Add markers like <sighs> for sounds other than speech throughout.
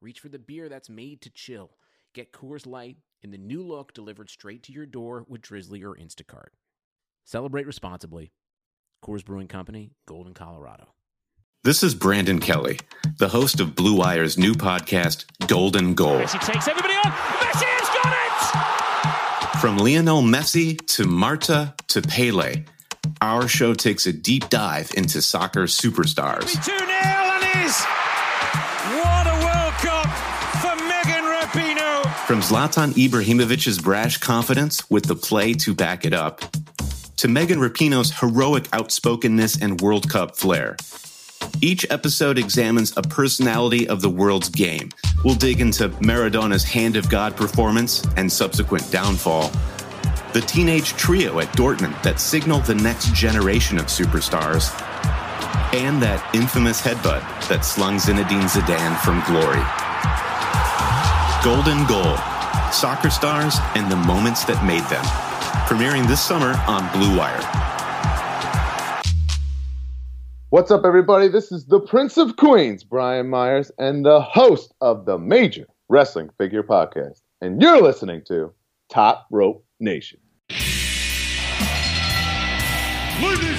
reach for the beer that's made to chill. Get Coors Light in the new look delivered straight to your door with Drizzly or Instacart. Celebrate responsibly. Coors Brewing Company, Golden, Colorado. This is Brandon Kelly, the host of Blue Wire's new podcast, Golden Goal. Messi takes everybody on. Messi has got it! From Lionel Messi to Marta to Pele, our show takes a deep dive into soccer superstars. 2 0 and is. What From Zlatan Ibrahimovic's brash confidence with the play to back it up, to Megan Rapinoe's heroic outspokenness and World Cup flair. Each episode examines a personality of the world's game. We'll dig into Maradona's Hand of God performance and subsequent downfall the teenage trio at Dortmund that signaled the next generation of superstars, and that infamous headbutt that slung Zinedine Zidane from glory. Golden Goal Soccer Stars and the Moments That Made Them. Premiering this summer on Blue Wire. What's up, everybody? This is the Prince of Queens, Brian Myers, and the host of the Major Wrestling Figure Podcast. And you're listening to Top Rope Nation. Ladies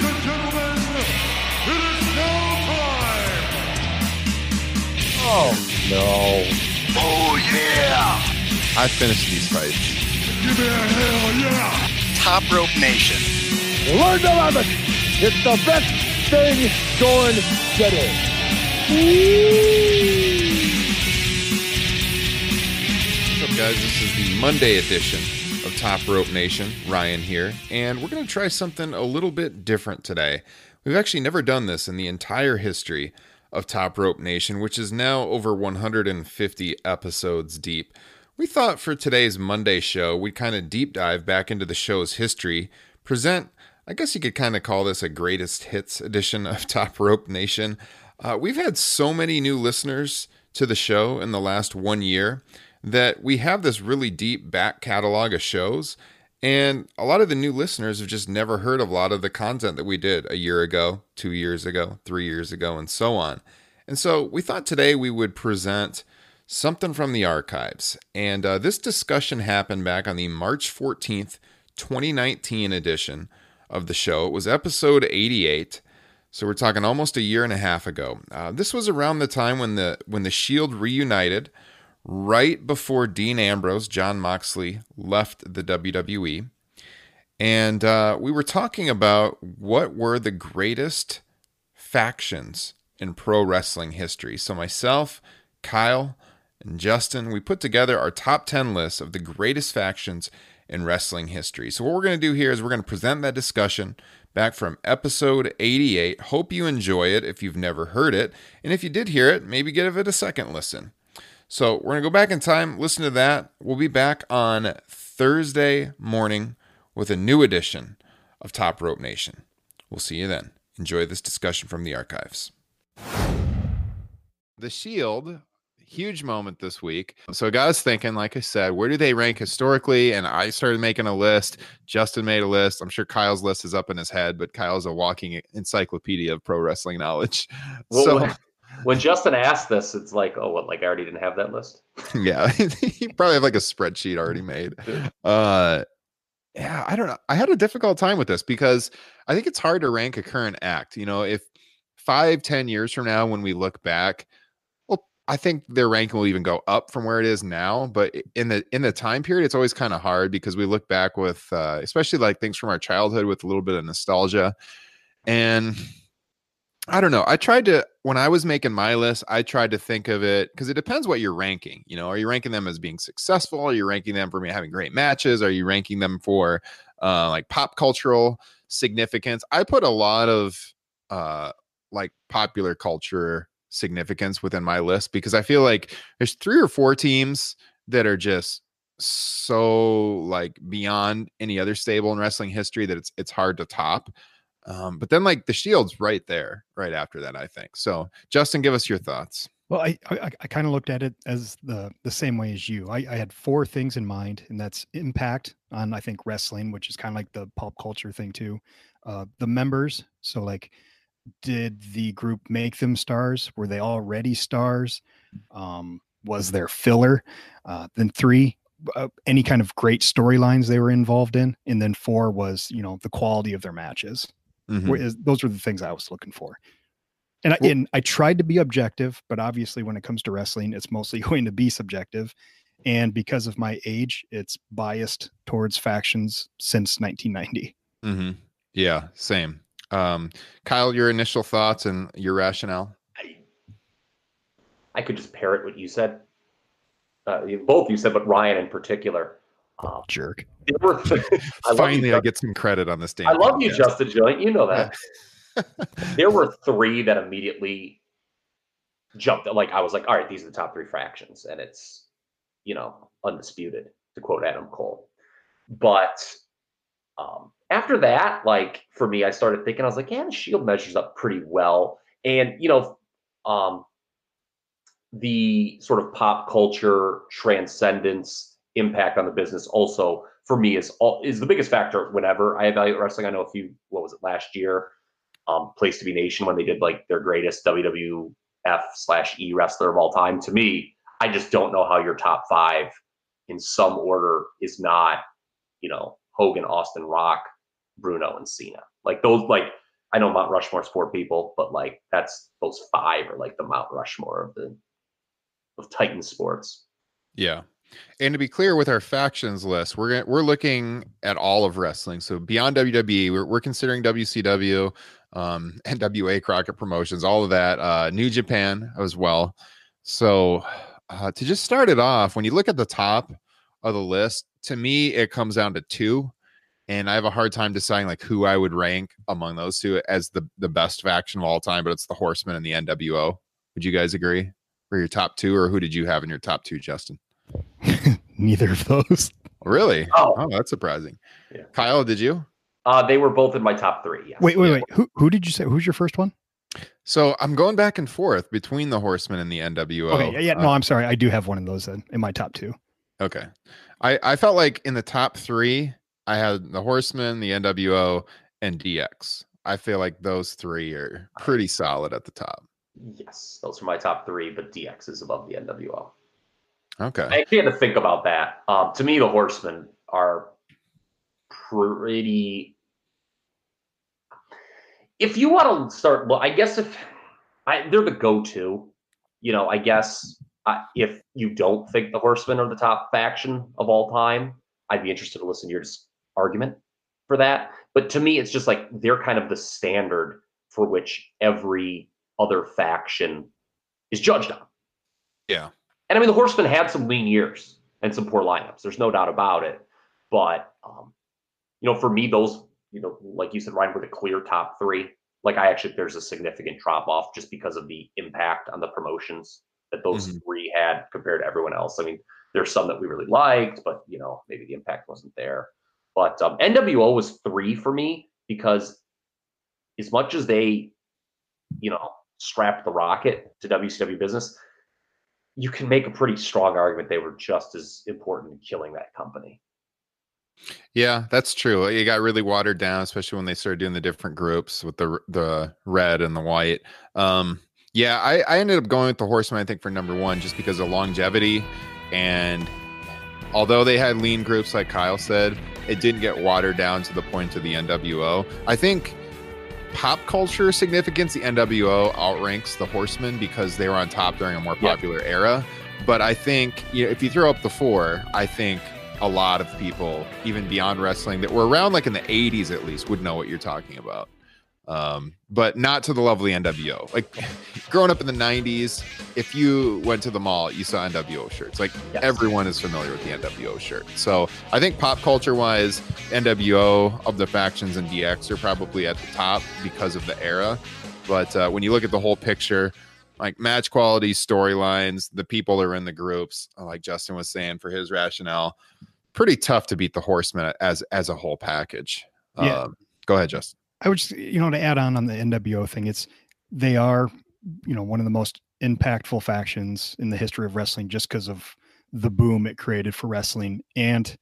and gentlemen, it is now time. Oh no! Oh yeah! I finished these fights. Give me a hell yeah! Top Rope Nation. Learn to love it. It's the best thing going today. What's up, guys? This is the Monday edition of Top Rope Nation. Ryan here, and we're going to try something a little bit different today. We've actually never done this in the entire history of Top Rope Nation, which is now over 150 episodes deep. We thought for today's Monday show, we'd kind of deep dive back into the show's history, present, I guess you could kind of call this a greatest hits edition of <laughs> Top Rope Nation. Uh, we've had so many new listeners to the show in the last one year that we have this really deep back catalog of shows. And a lot of the new listeners have just never heard of a lot of the content that we did a year ago, two years ago, three years ago, and so on. And so we thought today we would present something from the archives. And uh, this discussion happened back on the March 14th, 2019 edition of the show. It was episode 88. So we're talking almost a year and a half ago. Uh, this was around the time when the when the Shield reunited right before Dean Ambrose, Jon Moxley, left the WWE. And uh, we were talking about what were the greatest factions in pro wrestling history. So, myself, Kyle, and Justin, we put together our top 10 lists of the greatest factions in wrestling history. So, what we're going to do here is we're going to present that discussion back from episode 88. Hope you enjoy it if you've never heard it. And if you did hear it, maybe give it a second listen. So we're going to go back in time, listen to that. We'll be back on Thursday morning with a new edition of Top Rope Nation. We'll see you then. Enjoy this discussion from the archives. The Shield, huge moment this week. So I got us thinking, like I said, where do they rank historically? And I started making a list. Justin made a list. I'm sure Kyle's list is up in his head, but Kyle's a walking encyclopedia of pro wrestling knowledge. Well, so when Justin asked this, it's like, oh, what? Like I already didn't have that list. <laughs> yeah, <laughs> he probably have like a spreadsheet already made. <laughs> Uh, yeah, I don't know. I had a difficult time with this because I think it's hard to rank a current act. You know, if five, ten years from now, when we look back, well, I think their ranking will even go up from where it is now. But in the in the time period, it's always kind of hard because we look back with, uh, especially like things from our childhood, with a little bit of nostalgia, and I don't know. I tried to when I was making my list, I tried to think of it because it depends what you're ranking. You know, are you ranking them as being successful? Are you ranking them for me having great matches? Are you ranking them for uh, like pop cultural significance? I put a lot of uh, like popular culture significance within my list because I feel like there's three or four teams that are just so like beyond any other stable in wrestling history that it's it's hard to top. Um, but then like the Shield's right there, right after that, I think. So Justin, give us your thoughts. Well, I I, I kind of looked at it as the the same way as you. I, I had four things in mind, and that's impact on I think wrestling, which is kind of like the pop culture thing too. Uh, the members, so like, did the group make them stars? Were they already stars? Um, was there filler? Uh, then three, uh, any kind of great storylines they were involved in, and then four was you know the quality of their matches. Mhm. Those were the things I was looking for. And I, Well- and I tried to be objective, but obviously when it comes to wrestling, it's mostly <laughs> going to be subjective. And because of my age, it's biased towards factions since 1990. Mm-hmm. Yeah, same. Um, Kyle, your initial thoughts and your rationale. I, I could just parrot what you said. Uh, both you said, but Ryan in particular. Um, Jerk. <laughs> I Finally, you, I get some credit on this damn I love you. Justin Joint. You know that. <laughs> there were three that immediately jumped. Like I was like, all right, these are the top three fractions, and it's you know undisputed to quote Adam Cole. But um, after that, like for me, I started thinking, I was like, yeah, the Shield measures up pretty well, and you know, um, the sort of pop culture transcendence impact on the business also for me is all is the biggest factor whenever I evaluate wrestling. I know a few what was it last year, um, Place to Be Nation when they did like their greatest WWF slash E wrestler of all time. To me, I just don't know how your top five in some order is not, you know, Hogan, Austin, Rock, Bruno, and Cena. Like those, like I know Mount Rushmore's four people, but like that's those five are like the Mount Rushmore of the of Titan sports. Yeah. And to be clear with our factions list, we're gonna, we're looking at all of wrestling. So beyond WWE, we're, we're considering WCW, um, <laughs> NWA, Crockett Promotions, all of that, uh, New Japan as well. So uh, to just start it off, when you look at the top of the list, to me it comes down to two, and I have a hard time deciding like who I would rank among those two as the the best faction of all time. But it's the Horsemen and the NWO. Would you guys agree? For your top two, or who did you have in your top two, Justin? <laughs> Neither of those. Really? Oh. Oh, that's surprising. Yeah. Kyle, did you? Uh, they were both in my top three. Yes. Wait, wait, wait. Who who did you say? Who's your first one? So I'm going back and forth between the Horsemen and the NWO. Okay, yeah, yeah, Uh, no, I'm sorry. I do have one of those then in my top two. okay. I I felt like in the top three, I had the Horsemen, the NWO, and DX. I feel like those three are pretty solid at the top. Yes, those are my top three, but DX is above the NWO. Okay. I actually had to think about that. Um, to me, the Horsemen are pretty. If you want to start, well, I guess if I, they're the go-to, you know, I guess uh, if you don't think the Horsemen are the top faction of all time, I'd be interested to listen to your argument for that. But to me, it's just like they're kind of the standard for which every other faction is judged on. Yeah. And I mean, the Horsemen had some lean years and some poor lineups. There's no doubt about it. But um, you know, for me, those you know, like you said, Ryan, were the clear top three. Like I actually, there's a significant drop off just because of the impact on the promotions that those Mhm. three had compared to everyone else. I mean, there's some that we really liked, but you know, maybe the impact wasn't there. But um, NWO was three for me because as much as they, you know, strapped the rocket to WCW business, you can make a pretty strong argument they were just as important in killing that company. Yeah, that's true. It got really watered down, especially when they started doing the different groups with the the red and the white. Um, yeah, I, I ended up going with the horseman, I think for number one, just because of longevity, and although they had lean groups, like Kyle said, it didn't get watered down to the point of the NWO. I think pop culture significance, the NWO outranks the Horsemen because they were on top during a more popular era. But I think you know, if you throw up the four, I think a lot of people, even beyond wrestling, that were around like in the 80s at least, would know what you're talking about. Um, but not to the lovely NWO. Like growing up in the 90s, if you went to the mall, you saw NWO shirts. Like Yes. everyone is familiar with the NWO shirt. So I think pop culture wise, NWO of the factions and DX are probably at the top because of the era. But uh, when you look at the whole picture, like match quality storylines, the people that are in the groups, uh, like Justin was saying for his rationale, pretty tough to beat the Horsemen as as a whole package. Yeah. Um, go ahead, Justin. I would just, you know, to add on on the NWO thing, it's they are, you know, one of the most impactful factions in the history of wrestling just because of the boom it created for wrestling. And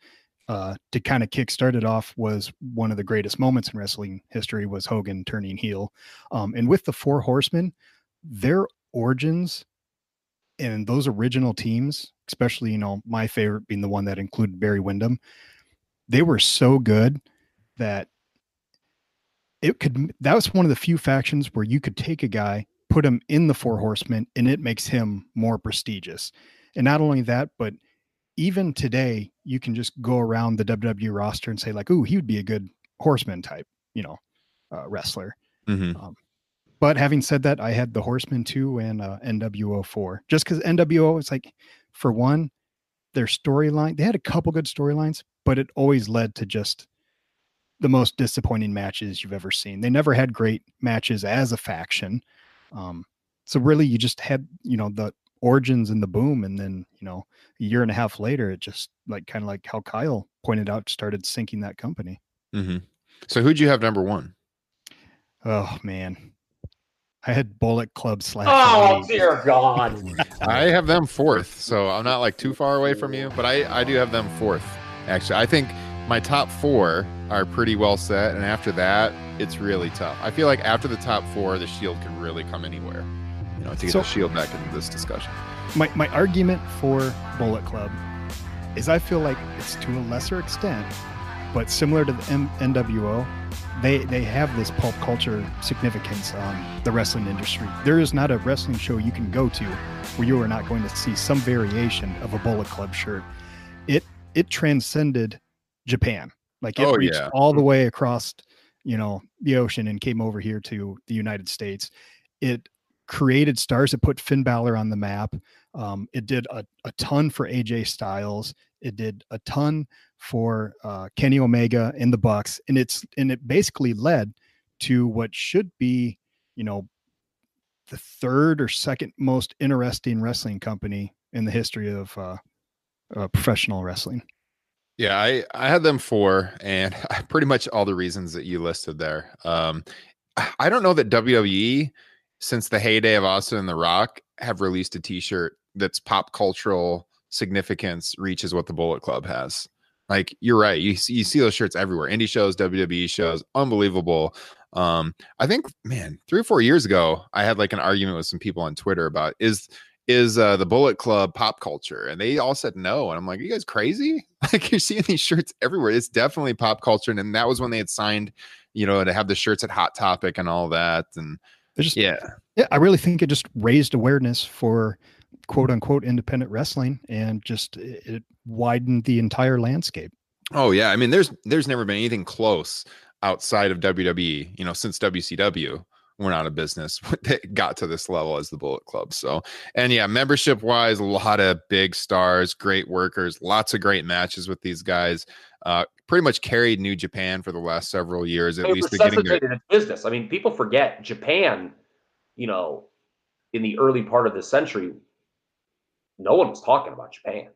uh, to kind of kickstart it off was one of the greatest moments in wrestling history was Hogan turning heel. Um, and with the Four Horsemen, their origins and those original teams, especially, you know, my favorite being the one that included Barry Windham, they were so good that it could that was one of the few factions where you could take a guy put him in the four horsemen and it makes him more prestigious. And not only that but even today you can just go around the wwe roster and say like ooh he would be a good horseman type you know uh, wrestler. Mhm. um, but having said that i had the horseman 2 and uh, nwo 4 just because nwo is like for one their storyline they had a couple good storylines but it always led to just the most disappointing matches you've ever seen. They never had great matches as a faction. Um, so really, you just had you know the origins and the boom, and then you know a year and a half later, it just like kind of like how Kyle pointed out, started sinking that company. hmm So who'd you have number one? Oh man, I had Bullet Club slash. Oh Elite. dear God! <laughs> I have them fourth, so I'm not like too far away from you, but I I do have them fourth. Actually, I think my top four are pretty well set, and after that, it's really tough. I feel like after the top four, the Shield can really come anywhere. You know, to get So- the Shield back into this discussion. my my argument for Bullet Club is I feel like it's to a lesser extent, but similar to the M- NWO, they they have this pulp culture significance on the wrestling industry. There is not a wrestling show you can go to where you are not going to see some variation of a Bullet Club shirt. It it transcended Japan. Like it Oh, reached yeah. all the way across, you know, the ocean and came over here to the United States. It created stars. It put Finn Balor on the map. Um, it did a, a ton for AJ Styles. It did a ton for uh, Kenny Omega in the Bucks, and it's and it basically led to what should be, you know, the third or second most interesting wrestling company in the history of uh, uh, professional wrestling. Yeah, I I had them four, and <laughs> pretty much all the reasons that you listed there. Um, I don't know that WWE, since the heyday of Austin and The Rock, have released a T-shirt that's pop cultural significance reaches what the Bullet Club has. Like you're right, you see, you see those shirts everywhere, indie shows, WWE shows, unbelievable. Um, I think, man, three or four years ago, I had like an argument with some people on Twitter about is is uh, the Bullet Club pop culture, and they all said no. And I'm like, Are you guys crazy? <laughs> Like you're seeing these shirts everywhere. It's definitely pop culture, and, and that was when they had signed, you know, to have the shirts at Hot Topic and all that. And just yeah, yeah, I really think it just raised awareness for quote unquote independent wrestling and just it, it widened the entire landscape. oh yeah. I mean, there's there's never been anything close outside of WWE. You know, since WCW went out of business, <laughs> that got to this level as the Bullet Club. So, and yeah, membership wise, a lot of big stars, great workers, lots of great matches with these guys. Uh, pretty much carried New Japan for the last several years. At It least getting their business. I mean, people forget Japan. You know, in the early part of the century, no one was talking about Japan.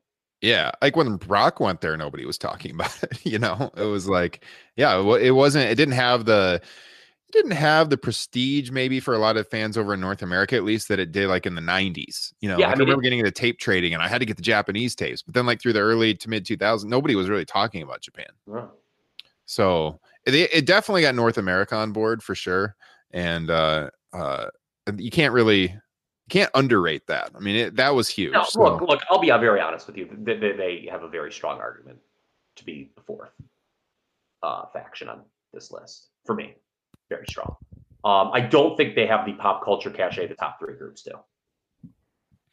Yeah, like when Brock went there, nobody was talking <laughs> about it. You know, it was like, yeah, it wasn't. It didn't have the, didn't have the prestige maybe for a lot of fans over in North America, at least that it did like in the '90s. You know, Yeah, like, I I, mean, remember getting into tape trading, and I had to get the Japanese tapes. But then, like through the early to mid 2000s, nobody was really talking about Japan. So it, it definitely got North America on board for sure, and uh, uh, you can't really, you can't underrate that. I mean, it, that was huge. No, so- look, look. I'll be uh, very honest with you. They, they, they have a very strong argument to be the fourth uh, faction on this list for me. Very strong. Um, I don't think they have the pop culture cachet the top three groups do.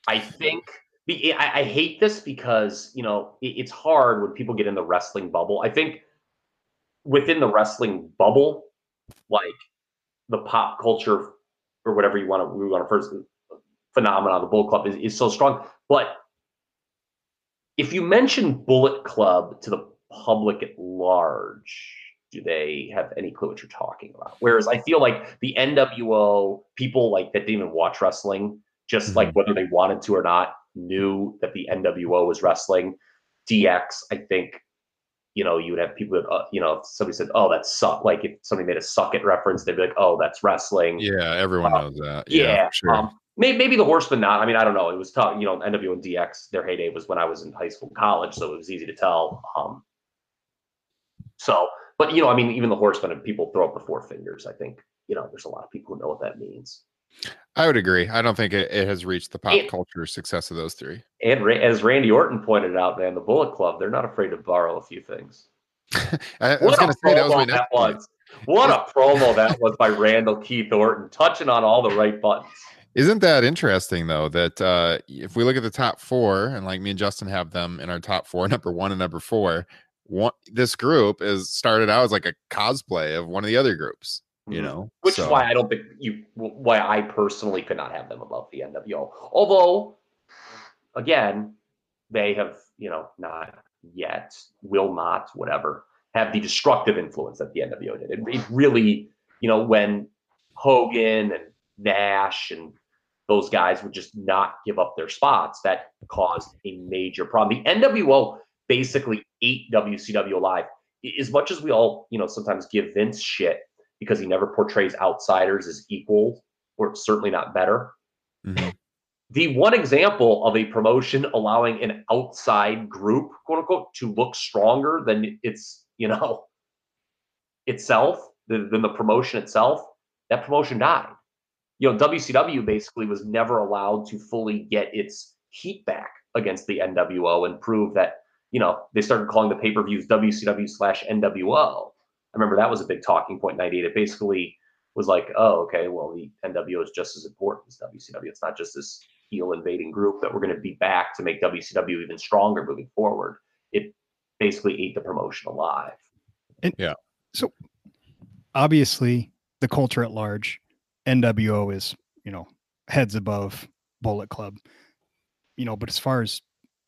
I think I, hate this because you know it, it's hard when people get in the wrestling bubble. I think within the wrestling bubble, like the pop culture or whatever you want to we want to first phenomenon, the Bullet Club is, is so strong. But if you mention Bullet Club to the public at large, do they have any clue what you're talking about? Whereas I feel like the NWO people like that didn't even watch wrestling just like whether they wanted to or not, knew that the NWO was wrestling. DX, I think, you know, you would have people that, uh, you know, if somebody said, "Oh, that's suck," like if somebody made a "suck it" reference, they'd be like, "Oh, that's wrestling." Yeah, everyone Uh, knows that. Yeah, Yeah, sure. um, maybe, maybe the Horsemen not. I mean, I don't know. It was tough. You know, NWO and DX, their heyday was when I was in high school, and college, so it was easy to tell. Um, so, but you know, I mean, even the Horsemen and people throw up the four fingers. I think you know, there's a lot of people who know what that means. I would agree. I don't think it, it has reached the pop It- culture success of those three. And as Randy Orton pointed out, man, the Bullet Club, they're not afraid to borrow a few things. <laughs> I, I was What going a to say that was my promo next that was. What a promo <laughs> that was by Randall Keith Orton, touching on all the right buttons. Isn't that interesting though? That uh, if we look at the top four, and like me and Justin have them in our top four, <laughs> number one and number four, one this group is started out as like a cosplay of one of the other groups. You Mhm. know, Which So- is why I don't think you, why I personally could not have them above the NWO. Although, again, they have, you know, not yet, will not, whatever, have the destructive influence that the NWO did. It, it really, you know, when Hogan and Nash and those guys would just not give up their spots, that caused a major problem. The NWO basically ate WCW alive. As much as we all, you know, sometimes give Vince shit because he never portrays outsiders as equal or certainly not better. Mhm. The one example of a promotion allowing an outside group, quote unquote, to look stronger than its, you know, <laughs> itself, than, than the promotion itself, that promotion died. You know, WCW basically was never allowed to fully get its heat back against the NWO and prove that, you know, they started calling the pay-per-views WCW slash NWO. I remember that was a big talking point in 98. It basically was like, oh, okay, well, the NWO is just as important as WCW. It's not just this heel invading group that we're going to be back to make WCW even stronger moving forward. It basically ate the promotion alive. And yeah. So obviously the culture at large, NWO is, you know, heads above Bullet Club. You know, but as far as,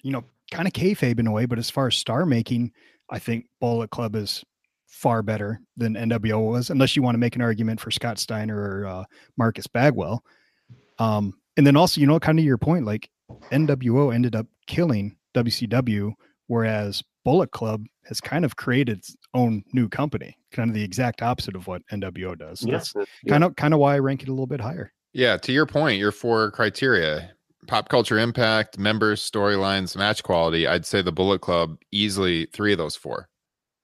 you know, kind of kayfabe in a way, but as far as star making, I think Bullet Club is far better than NWO was, unless you want to make an argument for Scott Steiner or uh, Marcus Bagwell. Um, and then also, you know, kind of your point, like NWO ended up killing WCW, whereas Bullet Club has kind of created its own new company, kind of the exact opposite of what NWO does. So That's kind of kind of why I rank it a little bit higher. Yeah, to your point, your four criteria pop culture impact, members, storylines, match quality. I'd say the Bullet Club easily three of those four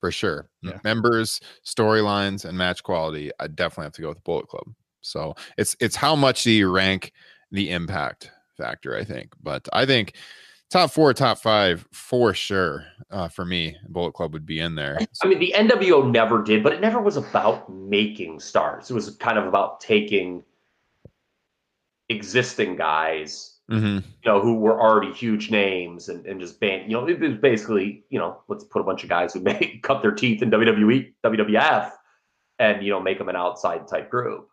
for sure. Yeah. Members, storylines, and match quality. I definitely have to go with the Bullet Club. So it's it's how much do you rank the impact factor, I think. But I think top four, top five for sure. Uh, for me, Bullet Club would be in there. I mean, the NWO never did, but it never was about making stars. It was kind of about taking existing guys Mhm. you know, who were already huge names and, and just ban, you know, it was basically, you know, let's put a bunch of guys who <laughs> may cut their teeth in WWE, WWF, and you know, make them an outside type group.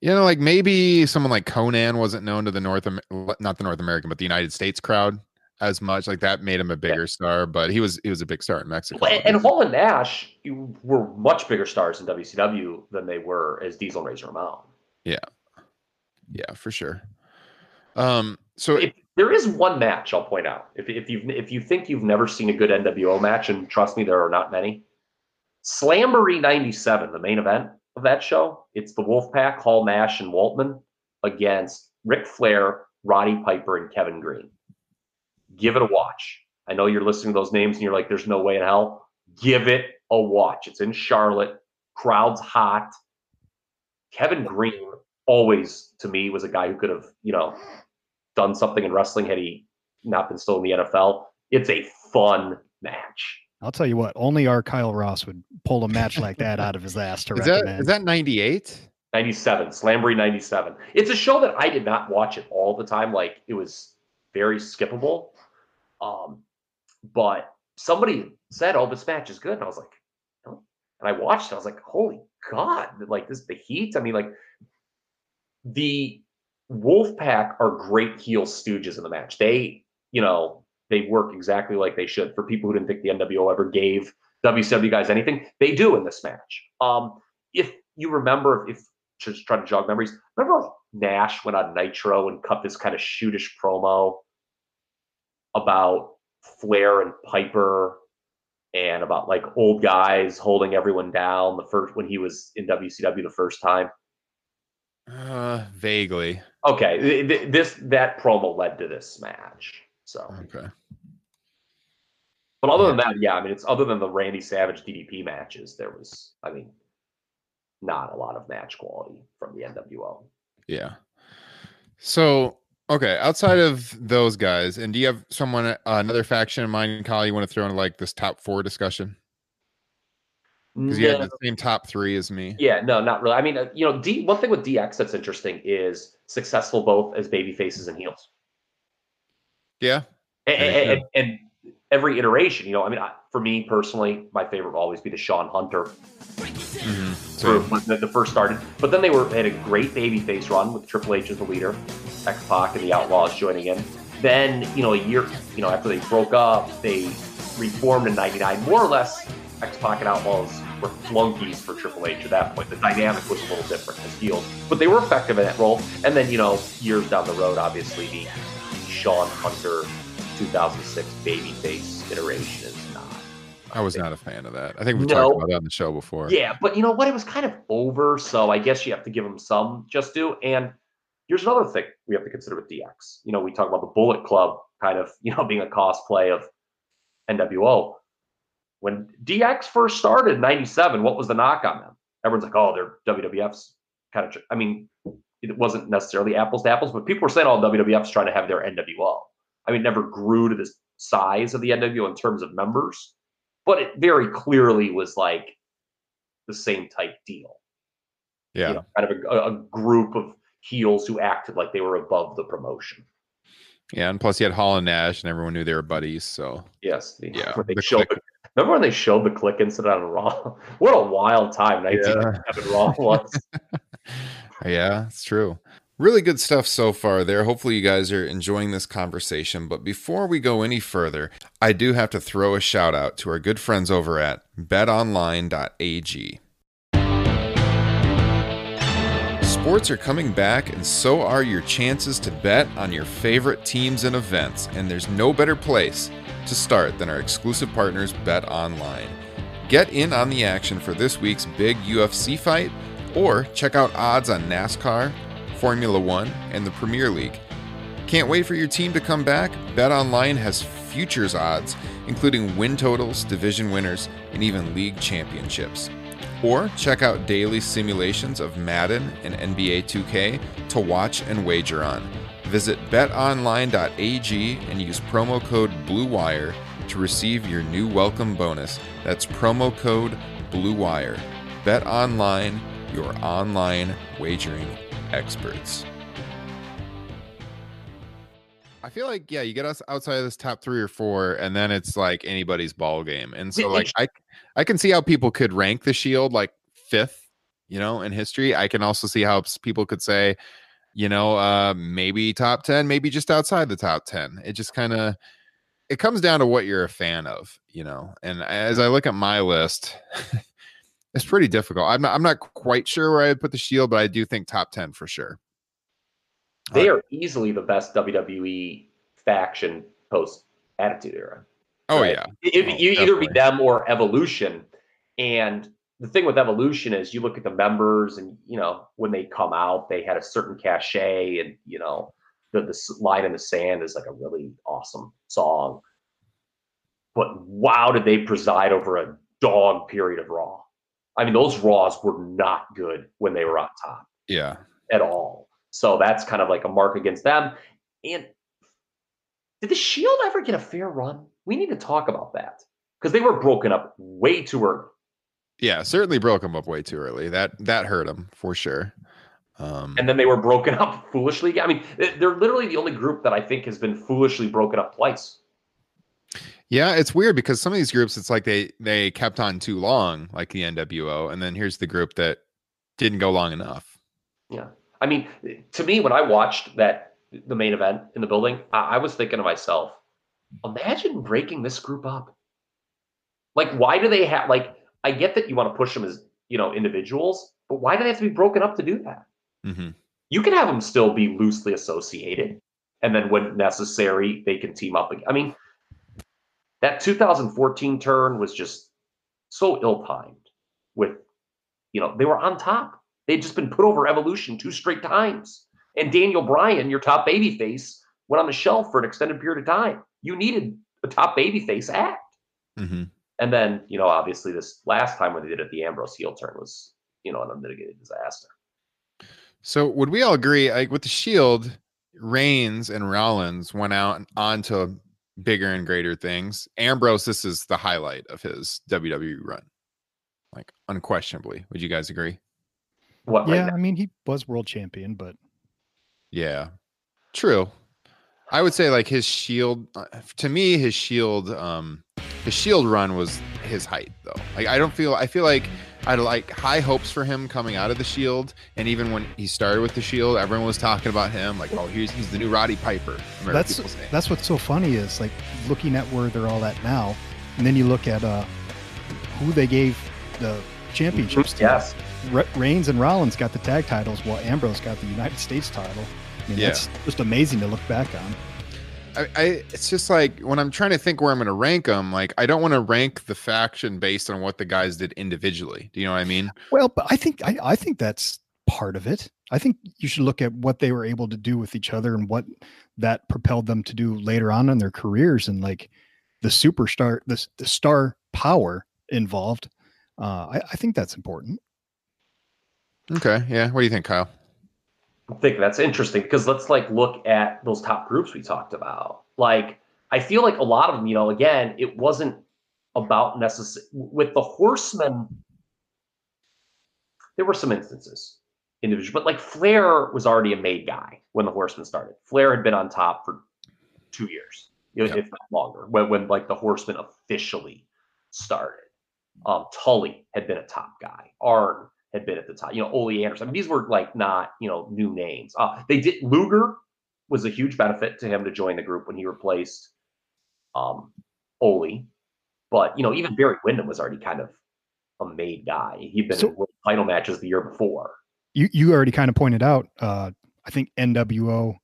You know, like maybe someone like Konnan wasn't known to the North, not the North American, but the United States crowd as much. Like that made him a bigger star, but he was he was a big star in Mexico. And, and Hall and Nash were much bigger stars in WCW than they were as Diesel and Razor Ramon. Yeah, yeah, for sure. Um, so If, there is one match I'll point out. If if you if you think you've never seen a good NWO match, and trust me, there are not many. Slamboree '97, the main event of that show, it's the Wolfpack, Hall, Nash, and Waltman against Ric Flair, Roddy Piper, and Kevin Greene. Give it a watch. I know you're listening to those names and you're like, "There's no way in hell." Give it a watch. It's in Charlotte. Crowd's hot. Kevin Greene always, to me, was a guy who could have, you know, done something in wrestling had he not been still in the NFL. It's a fun match. I'll tell you what, only our Kyle Ross would pull a match like that out of his ass to <laughs> is recommend. is that ninety eight? 97, Slamboree 97. It's a show that I did not watch it all the time. Like it was very skippable. Um, but somebody said, "Oh, this match is good," and I was like, "Oh." and I watched. it. I was like, "Holy God!" Like this, the heat. I mean, like the Wolfpack are great heel stooges in the match. They, you know, they work exactly like they should. For people who didn't think the NWO ever gave WCW guys anything, they do in this match. Um, if you remember, if just trying to jog memories, remember Nash went on Nitro and cut this kind of shootish promo about Flair and Piper and about like old guys holding everyone down the first when he was in WCW the first time. Uh, vaguely. Okay, th- th- this that promo led to this match. So, Okay. but other than that, yeah, I mean, it's other than the Randy Savage DDP matches, there was, I mean, not a lot of match quality from the NWO. Yeah. So, okay, outside of those guys, and do you have someone, uh, another faction in mind, Kyle, you want to throw in like this top four discussion? Because you had No. the same top three as me. Yeah, no, not really. I mean, uh, you know, D. One thing with DX that's interesting is successful both as baby faces and heels, Yeah. and, and, and every iteration. You know, I mean, I, for me personally, my favorite will always be the Shawn Hunter Mhm. So, when the, the first started. But then they were had a great baby face run with Triple H as the leader, X Pac and the Outlaws joining in. Then you know a year, you know after they broke up, they reformed in '99. More or less, X Pac Outlaws were flunkies for Triple H at that point. The dynamic was a little different as heels, but they were effective in that role. And then you know years down the road, obviously the, the Shawn Hunter 2006 babyface iteration is not I was not a fan of that. I think we No. talked about that on the show before. Yeah, but you know what? It was kind of over, so I guess you have to give him some just due. And here's another thing we have to consider with DX. You know, we talk about the Bullet Club kind of, you know, being a cosplay of NWO. When DX first started in 97, what was the knock on them? Everyone's like, oh, they're WWF's kind of, tr-" I mean, it wasn't necessarily apples to apples, but people were saying, oh, WWF's trying to have their NWO. I mean, it never grew to this size of the NWO in terms of members, but it very clearly was like the same type deal. Yeah. You know, kind of a, a group of heels who acted like they were above the promotion. Yeah. And plus, you had Hall and Nash, and everyone knew they were buddies. So, Yes. The, Yeah, they the the, remember when they showed the Kliq incident on Raw? <laughs> What a wild time 1997 Raw <laughs> was. Yeah, it's true. Really good stuff so far there. Hopefully, you guys are enjoying this conversation. But before we go any further, I do have to throw a shout out to our good friends over at betonline.ag. Sports are coming back, and so are your chances to bet on your favorite teams and events. And there's no better place to start than our exclusive partners, Bet Online. Get in on the action for this week's big UFC fight, or check out odds on NASCAR, Formula One, and the Premier League. Can't wait for your team to come back? Bet Online has futures odds, including win totals, division winners, and even league championships. Or check out daily simulations of Madden and NBA 2K to watch and wager on. Visit betonline.ag and use promo code BLUEWIRE to receive your new welcome bonus. That's promo code BLUEWIRE. Bet Online, your online wagering experts. I feel like yeah, you get us outside of this top three or four, and then it's like anybody's ball game. And so like I I can see how people could rank the Shield like fifth, you know, in history. I can also see how people could say, you know, uh maybe top ten, maybe just outside the top ten. It just kind of it comes down to what you're a fan of, you know. And as I look at my list, <laughs> it's pretty difficult. I'm not I'm not quite sure where I'd put the Shield, but I do think top ten for sure. They are easily the best WWE faction post Attitude Era. Oh right? yeah. It- Oh, you either be them or Evolution. And the thing with Evolution is you look at the members and, you know, when they come out, they had a certain cachet and, you know, the, the line in the sand is like a really awesome song. But wow, did they preside over a dog period of Raw? I mean, those Raws were not good when they were on top Yeah. at all. So that's kind of like a mark against them. And did the Shield ever get a fair run? We need to talk about that because they were broken up way too early. Yeah, certainly broke him up way too early. That that hurt him for sure. Um, And then they were broken up <laughs> foolishly. I mean, they- they're literally the only group that I think has been foolishly broken up twice. yeah, it's weird because some of these groups, it's like they they kept on too long, like the NWO, and then here's the group that didn't go long enough. Yeah. I mean, to me, when I watched that the main event in the building, I, I was thinking to myself, imagine breaking this group up. Like, why do they have like? I get that you want to push them as you know individuals, but why do they have to be broken up to do that? hmm you can have them still be loosely associated, and then when necessary, they can team up. ag- I mean, that 2014 turn was just so ill-timed. With, you know, they were on top. They'd just been put over Evolution two straight times, and Daniel Bryan, your top babyface, went on the shelf for an extended period of time. You needed a top babyface act. hmm And then, you know, obviously this last time when they did it, the Ambrose heel turn was, you know, an unmitigated disaster. So would we all agree, like with the Shield, Reigns and Rollins went out on to bigger and greater things. Ambrose, this is the highlight of his WWE run, like unquestionably. Would you guys agree? What Yeah, now? I mean, he was world champion, but Yeah, true. I would say like his Shield. uh, To me, his Shield, um, his Shield run was his height though. Like I don't feel. I feel like I had like high hopes for him coming out of the Shield, and even when he started with the Shield, everyone was talking about him like, "Oh, he's he's the new Roddy Piper." That's that's what's so funny is like looking at where they're all at now, and then you look at uh who they gave the championships to. Yes. Re- Reigns and Rollins got the tag titles, while Ambrose got the United States title. Mean, Yeah. that's just amazing to look back on. I, I it's just like when I'm trying to think where I'm going to rank them. Like I don't want to rank the faction based on what the guys did individually. Do you know what I mean? Well, but I think I, I think that's part of it. I think you should look at what they were able to do with each other and what that propelled them to do later on in their careers and like the superstar, the, the star power involved. Uh, I, I think that's important. Okay, yeah. What do you think, Kyle? Think that's interesting because let's like look at those top groups we talked about. Like, I feel like a lot of them, you know, again, it wasn't about necessary with the horsemen. There were some instances, individual, but like Flair was already a made guy when the horsemen started. Flair had been on top for two years, Yep. if not longer, when, when like the horsemen officially started. Um, Tully had been a top guy. Arn had been at the top. You know, Ole Anderson. I mean, these were like not you know new names. Uh, they did Luger was a huge benefit to him to join the group when he replaced um, Ole. But you know, even Barry Windham was already kind of a made guy. He'd been So- in title matches the year before. You you already kind of pointed out. Uh, I think NWO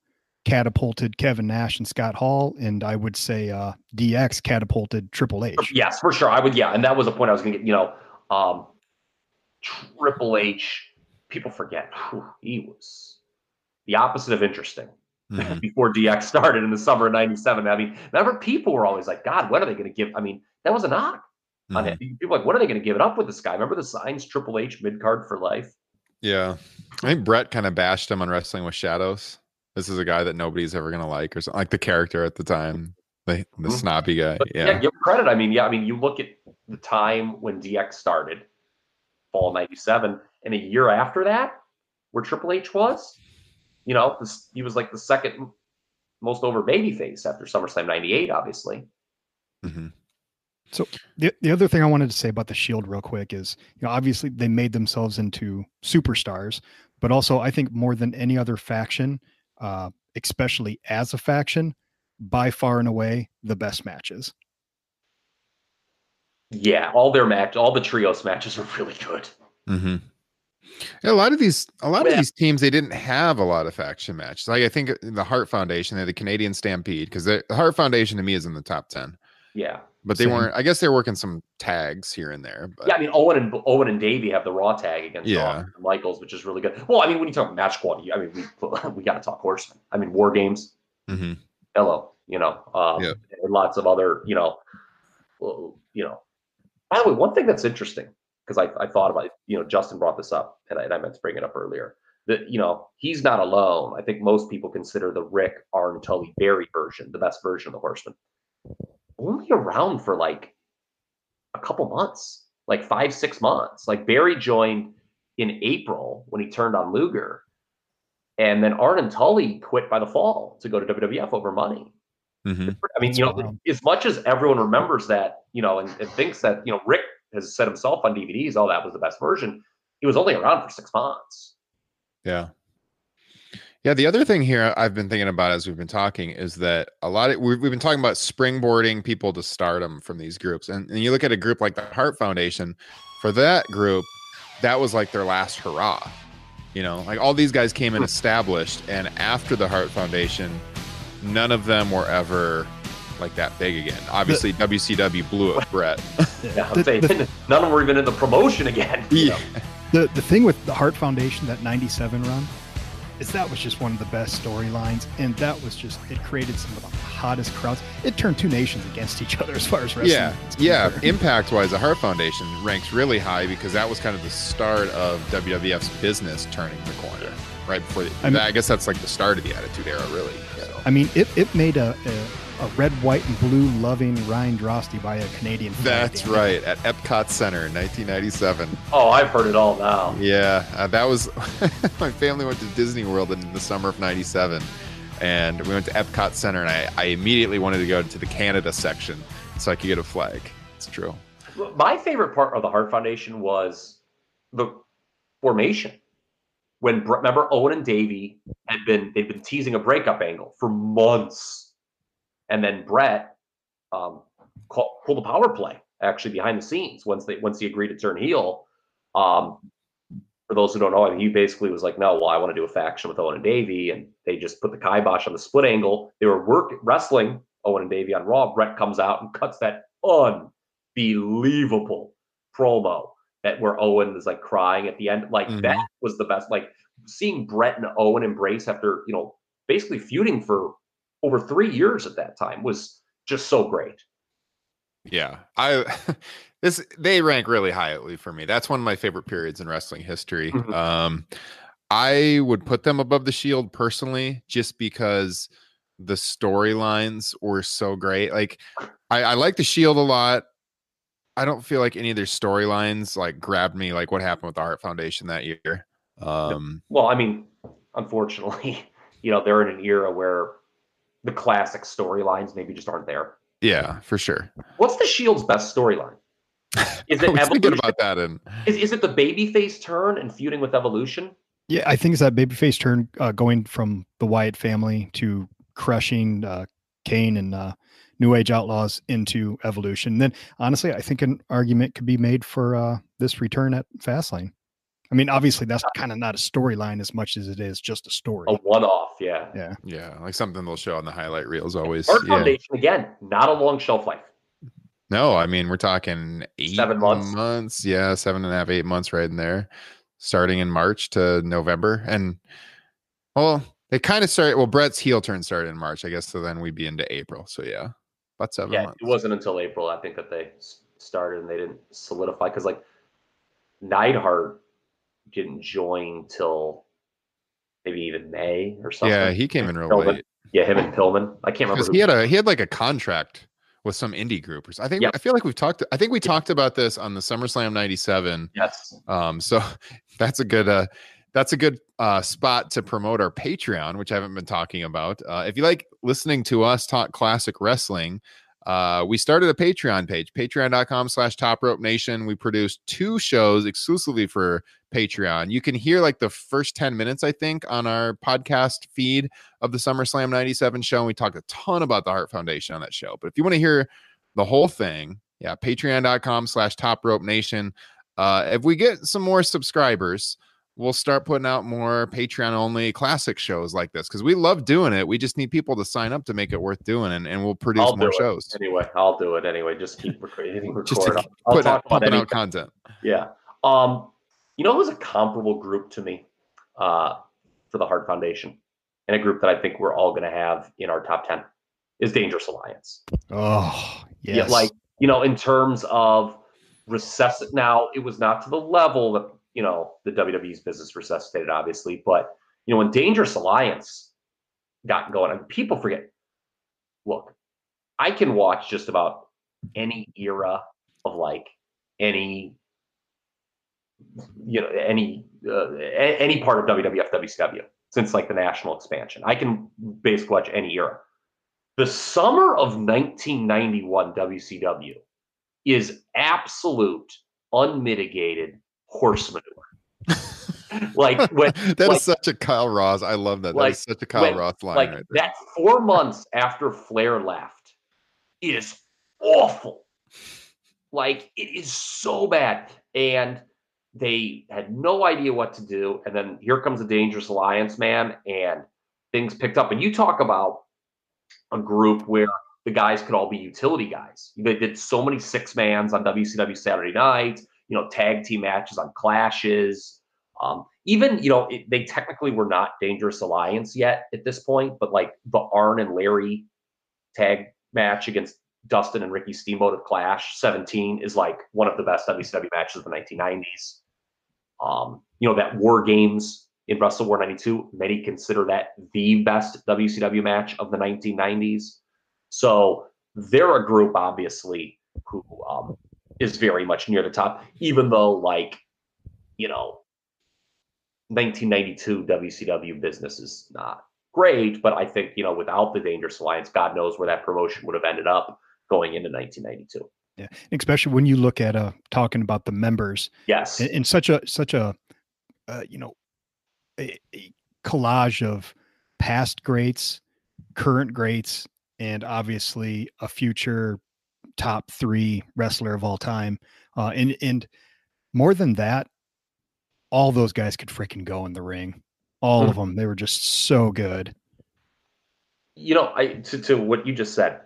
catapulted Kevin Nash and Scott Hall, and I would say uh, DX catapulted Triple H. Yes, for sure. I would. Yeah, and that was a point I was going to get. You know, um, Triple H. People forget whew, he was the opposite of interesting. Mhm. <laughs> before DX started in the summer of '97. I mean, remember people were always like, "God, when are they going to give?" I mean, that was a knock on Mhm. it. People were like, "What are they going to give it up with this guy? Remember the signs Triple H mid card for life? Yeah, I think Bret kind of bashed him on Wrestling with Shadows. This is a guy that nobody's ever gonna like, or something like the character at the time, the the Mhm. snobby guy. Yeah. Yeah, give credit. I mean, yeah, I mean, you look at the time when DX started, fall '97, and a year after that, where Triple H was, you know, this, he was like the second most over babyface after SummerSlam '98, obviously. Mhm. The, the other thing I wanted to say about the Shield real quick is, you know, obviously they made themselves into superstars, but also I think more than any other faction, uh, especially as a faction, by far and away the best matches. Yeah, all their match, all the trios matches were really good. Mm-hmm. Yeah, a lot of these, a lot of these teams, they didn't have a lot of faction matches. Like I think the Hart Foundation, they had the Canadian Stampede, because the Hart Foundation to me is in the top ten. Yeah. But they Same. weren't. I guess they're working some tags here and there. But Yeah, I mean Owen and Owen and Davey have the Raw tag against Yeah. And Michaels, which is really good. Well, I mean, when you talk match quality, I mean, we <laughs> we got to talk Horsemen. I mean, War Games, Mhm. hello, you know, um, Yep. and lots of other, you know, well, you know. By the way, one thing that's interesting because I, I thought about you know, Justin brought this up, and I, and I meant to bring it up earlier. That you know, he's not alone. I think most people consider the Ric Arn Tully Barry version the best version of the Horseman. Only around for like a couple months, like five, six months. Like Barry joined in April when he turned on Luger. And then Arn and Tully quit by the fall to go to WWF over money. Mhm. I mean, you know, as much as everyone remembers that, you know, and, and thinks that, you know, Ric has said himself on DVDs, oh, that was the best version. He was only around for six months. Yeah. Yeah. The other thing here I've been thinking about as we've been talking is that a lot of we've, we've been talking about springboarding people to stardom from these groups. And, and you look at a group like the Hart Foundation, for that group, that was like their last hurrah. You know, like all these guys came in established, and after the Hart Foundation, none of them were ever like that big again. Obviously, WCW blew up Bret. <laughs> Yeah, The- saying the- <laughs> none of them were even in the promotion again. you know? The the thing with the Hart Foundation, that '97 run, is that was just one of the best storylines, and that was just it created some of the hottest crowds. It turned two nations against each other as far as wrestling. yeah, yeah. Impact wise, the Hart Foundation ranks really high because that was kind of the start of WWF's business turning the corner. Right before, the, I mean- I guess that's like the start of the Attitude Era, really. So. I mean, it, it made a, a, a red, white, and blue loving Ryan Drosty by a Canadian. flag, That's damn it. right at Epcot Center in 1997. Oh, I've heard it all now. Yeah, uh, that was <laughs> my family went to Disney World in the summer of '97, and we went to Epcot Center, and I, I immediately wanted to go to the Canada section so I could get a flag. It's true. My favorite part of the Hart Foundation was the formation. When remember Owen and Davey had been they'd been teasing a breakup angle for months, and then Bret um, pulled a power play actually behind the scenes once they once he agreed to turn heel. Um, for those who don't know, he basically was like, "No, well, I want to do a faction with Owen and Davey," and they just put the kibosh on the split angle. They were work wrestling Owen and Davey on Raw. Bret comes out and cuts that unbelievable promo that where Owen is like crying at the end. Like Mhm. that was the best. Like seeing Bret and Owen embrace after you know basically feuding for over three years at that time was just so great. Yeah, I <laughs> this they rank really highly for me. That's one of my favorite periods in wrestling history. Mhm. Um, I would put them above the Shield personally, just because the storylines were so great. Like, I, I like the Shield a lot. I don't feel like any of their storylines like grabbed me like what happened with the Hart Foundation that year. Um, Well, I mean, unfortunately, <laughs> you know they're in an era where the classic storylines maybe just aren't there. yeah, for sure. What's the Shield's best storyline? <laughs> Is it was thinking evolution? about that, and Is, is it the babyface turn and feuding with evolution? Yeah, I think it's that babyface turn uh, going from the Wyatt family to crushing uh, Kane and uh, New Age Outlaws into Evolution. then, honestly, I think an argument could be made for uh, this return at Fastlane. I mean, obviously, that's kind of not a storyline as much as it is just a story. A one-off, yeah. Yeah. yeah, like something they'll show on the highlight reels always. Art Yeah. Foundation again, not a long shelf life. No, I mean we're talking eight Seven months? months. Yeah, seven and a half, eight months right in there. Starting in March to November. And well, they kind of started well, Bret's heel turn started in March, I guess. So then we'd be into April. So yeah. About seven Yeah, months. it wasn't until April I think that they started and they didn't solidify because like Neidhart didn't join till maybe even May or something. Yeah, he came in real Pillman. late. Yeah, him and Pillman. I can't remember. He had a he had like a contract with some indie group I think Yep. I feel like we've talked I think we talked about this on the SummerSlam 97 yes. Um, so <laughs> that's a good uh that's a good uh spot to promote our Patreon, which I haven't been talking about. Uh if you like listening to us talk classic wrestling, uh we started a Patreon page, patreon.com slash top rope nation. We produce two shows exclusively for Patreon. You can hear like the first 10 minutes, I think, on our podcast feed of the SummerSlam 97 show. And we talked a ton about the Hart Foundation on that show. But if you want to hear the whole thing, yeah, patreon.com slash top rope nation. Uh, if we get some more subscribers, we'll start putting out more Patreon only classic shows like this because we love doing it. We just need people to sign up to make it worth doing, and, and we'll produce I'll more shows. Anyway, I'll do it anyway. Just keep <laughs> rec- hitting record. Just to I'll, keep I'll putting talk out, about pumping out content. Yeah. Um, you know, it was a comparable group to me uh, for the Hart Foundation, and a group that I think we're all going to have in our top ten is Dangerous Alliance. Oh, yes. Yeah, like you know, in terms of resuscit. Now, it was not to the level that you know the WWE's business resuscitated, obviously, but you know, when Dangerous Alliance got going, and people forget. Look, I can watch just about any era of like any you know any uh, any part of WWF WCW since like the national expansion. I can basically watch any era. The summer of 1991 WCW is absolute unmitigated horse manure. Like when <laughs> That is like- such a Kyle Ross. I love that. like, that is such a Kyle when- Ross line like right that four months after Flair left is awful. Like it is so bad. And they had no idea what to do. And then here comes the Dangerous Alliance, man, and things picked up. And you talk about a group where the guys could all be utility guys. They did so many six mans on WCW Saturday night, you know, tag team matches on clashes. Um, even, you know, it, they technically were not Dangerous Alliance yet at this point, but like the Arn and Larry tag match against Dustin and Ricky Steamboat of Clash 17 is like one of the best WCW matches of the 1990s. Um, you know, that War Games in Wrestle War 92, many consider that the best WCW match of the 1990s. So they're a group, obviously, who um, is very much near the top, even though, like, you know, 1992 WCW business is not great, but I think, you know, without the Dangerous Alliance, God knows where that promotion would have ended up going into 1992. Yeah, especially when you look at uh talking about the members. Yes, in, in such a such a uh, you know a, a collage of past greats, current greats, and obviously a future top three wrestler of all time. Uh, and and more than that, all those guys could freaking go in the ring. All mm-hmm. of them. They were just so good. You know, I to, to what you just said,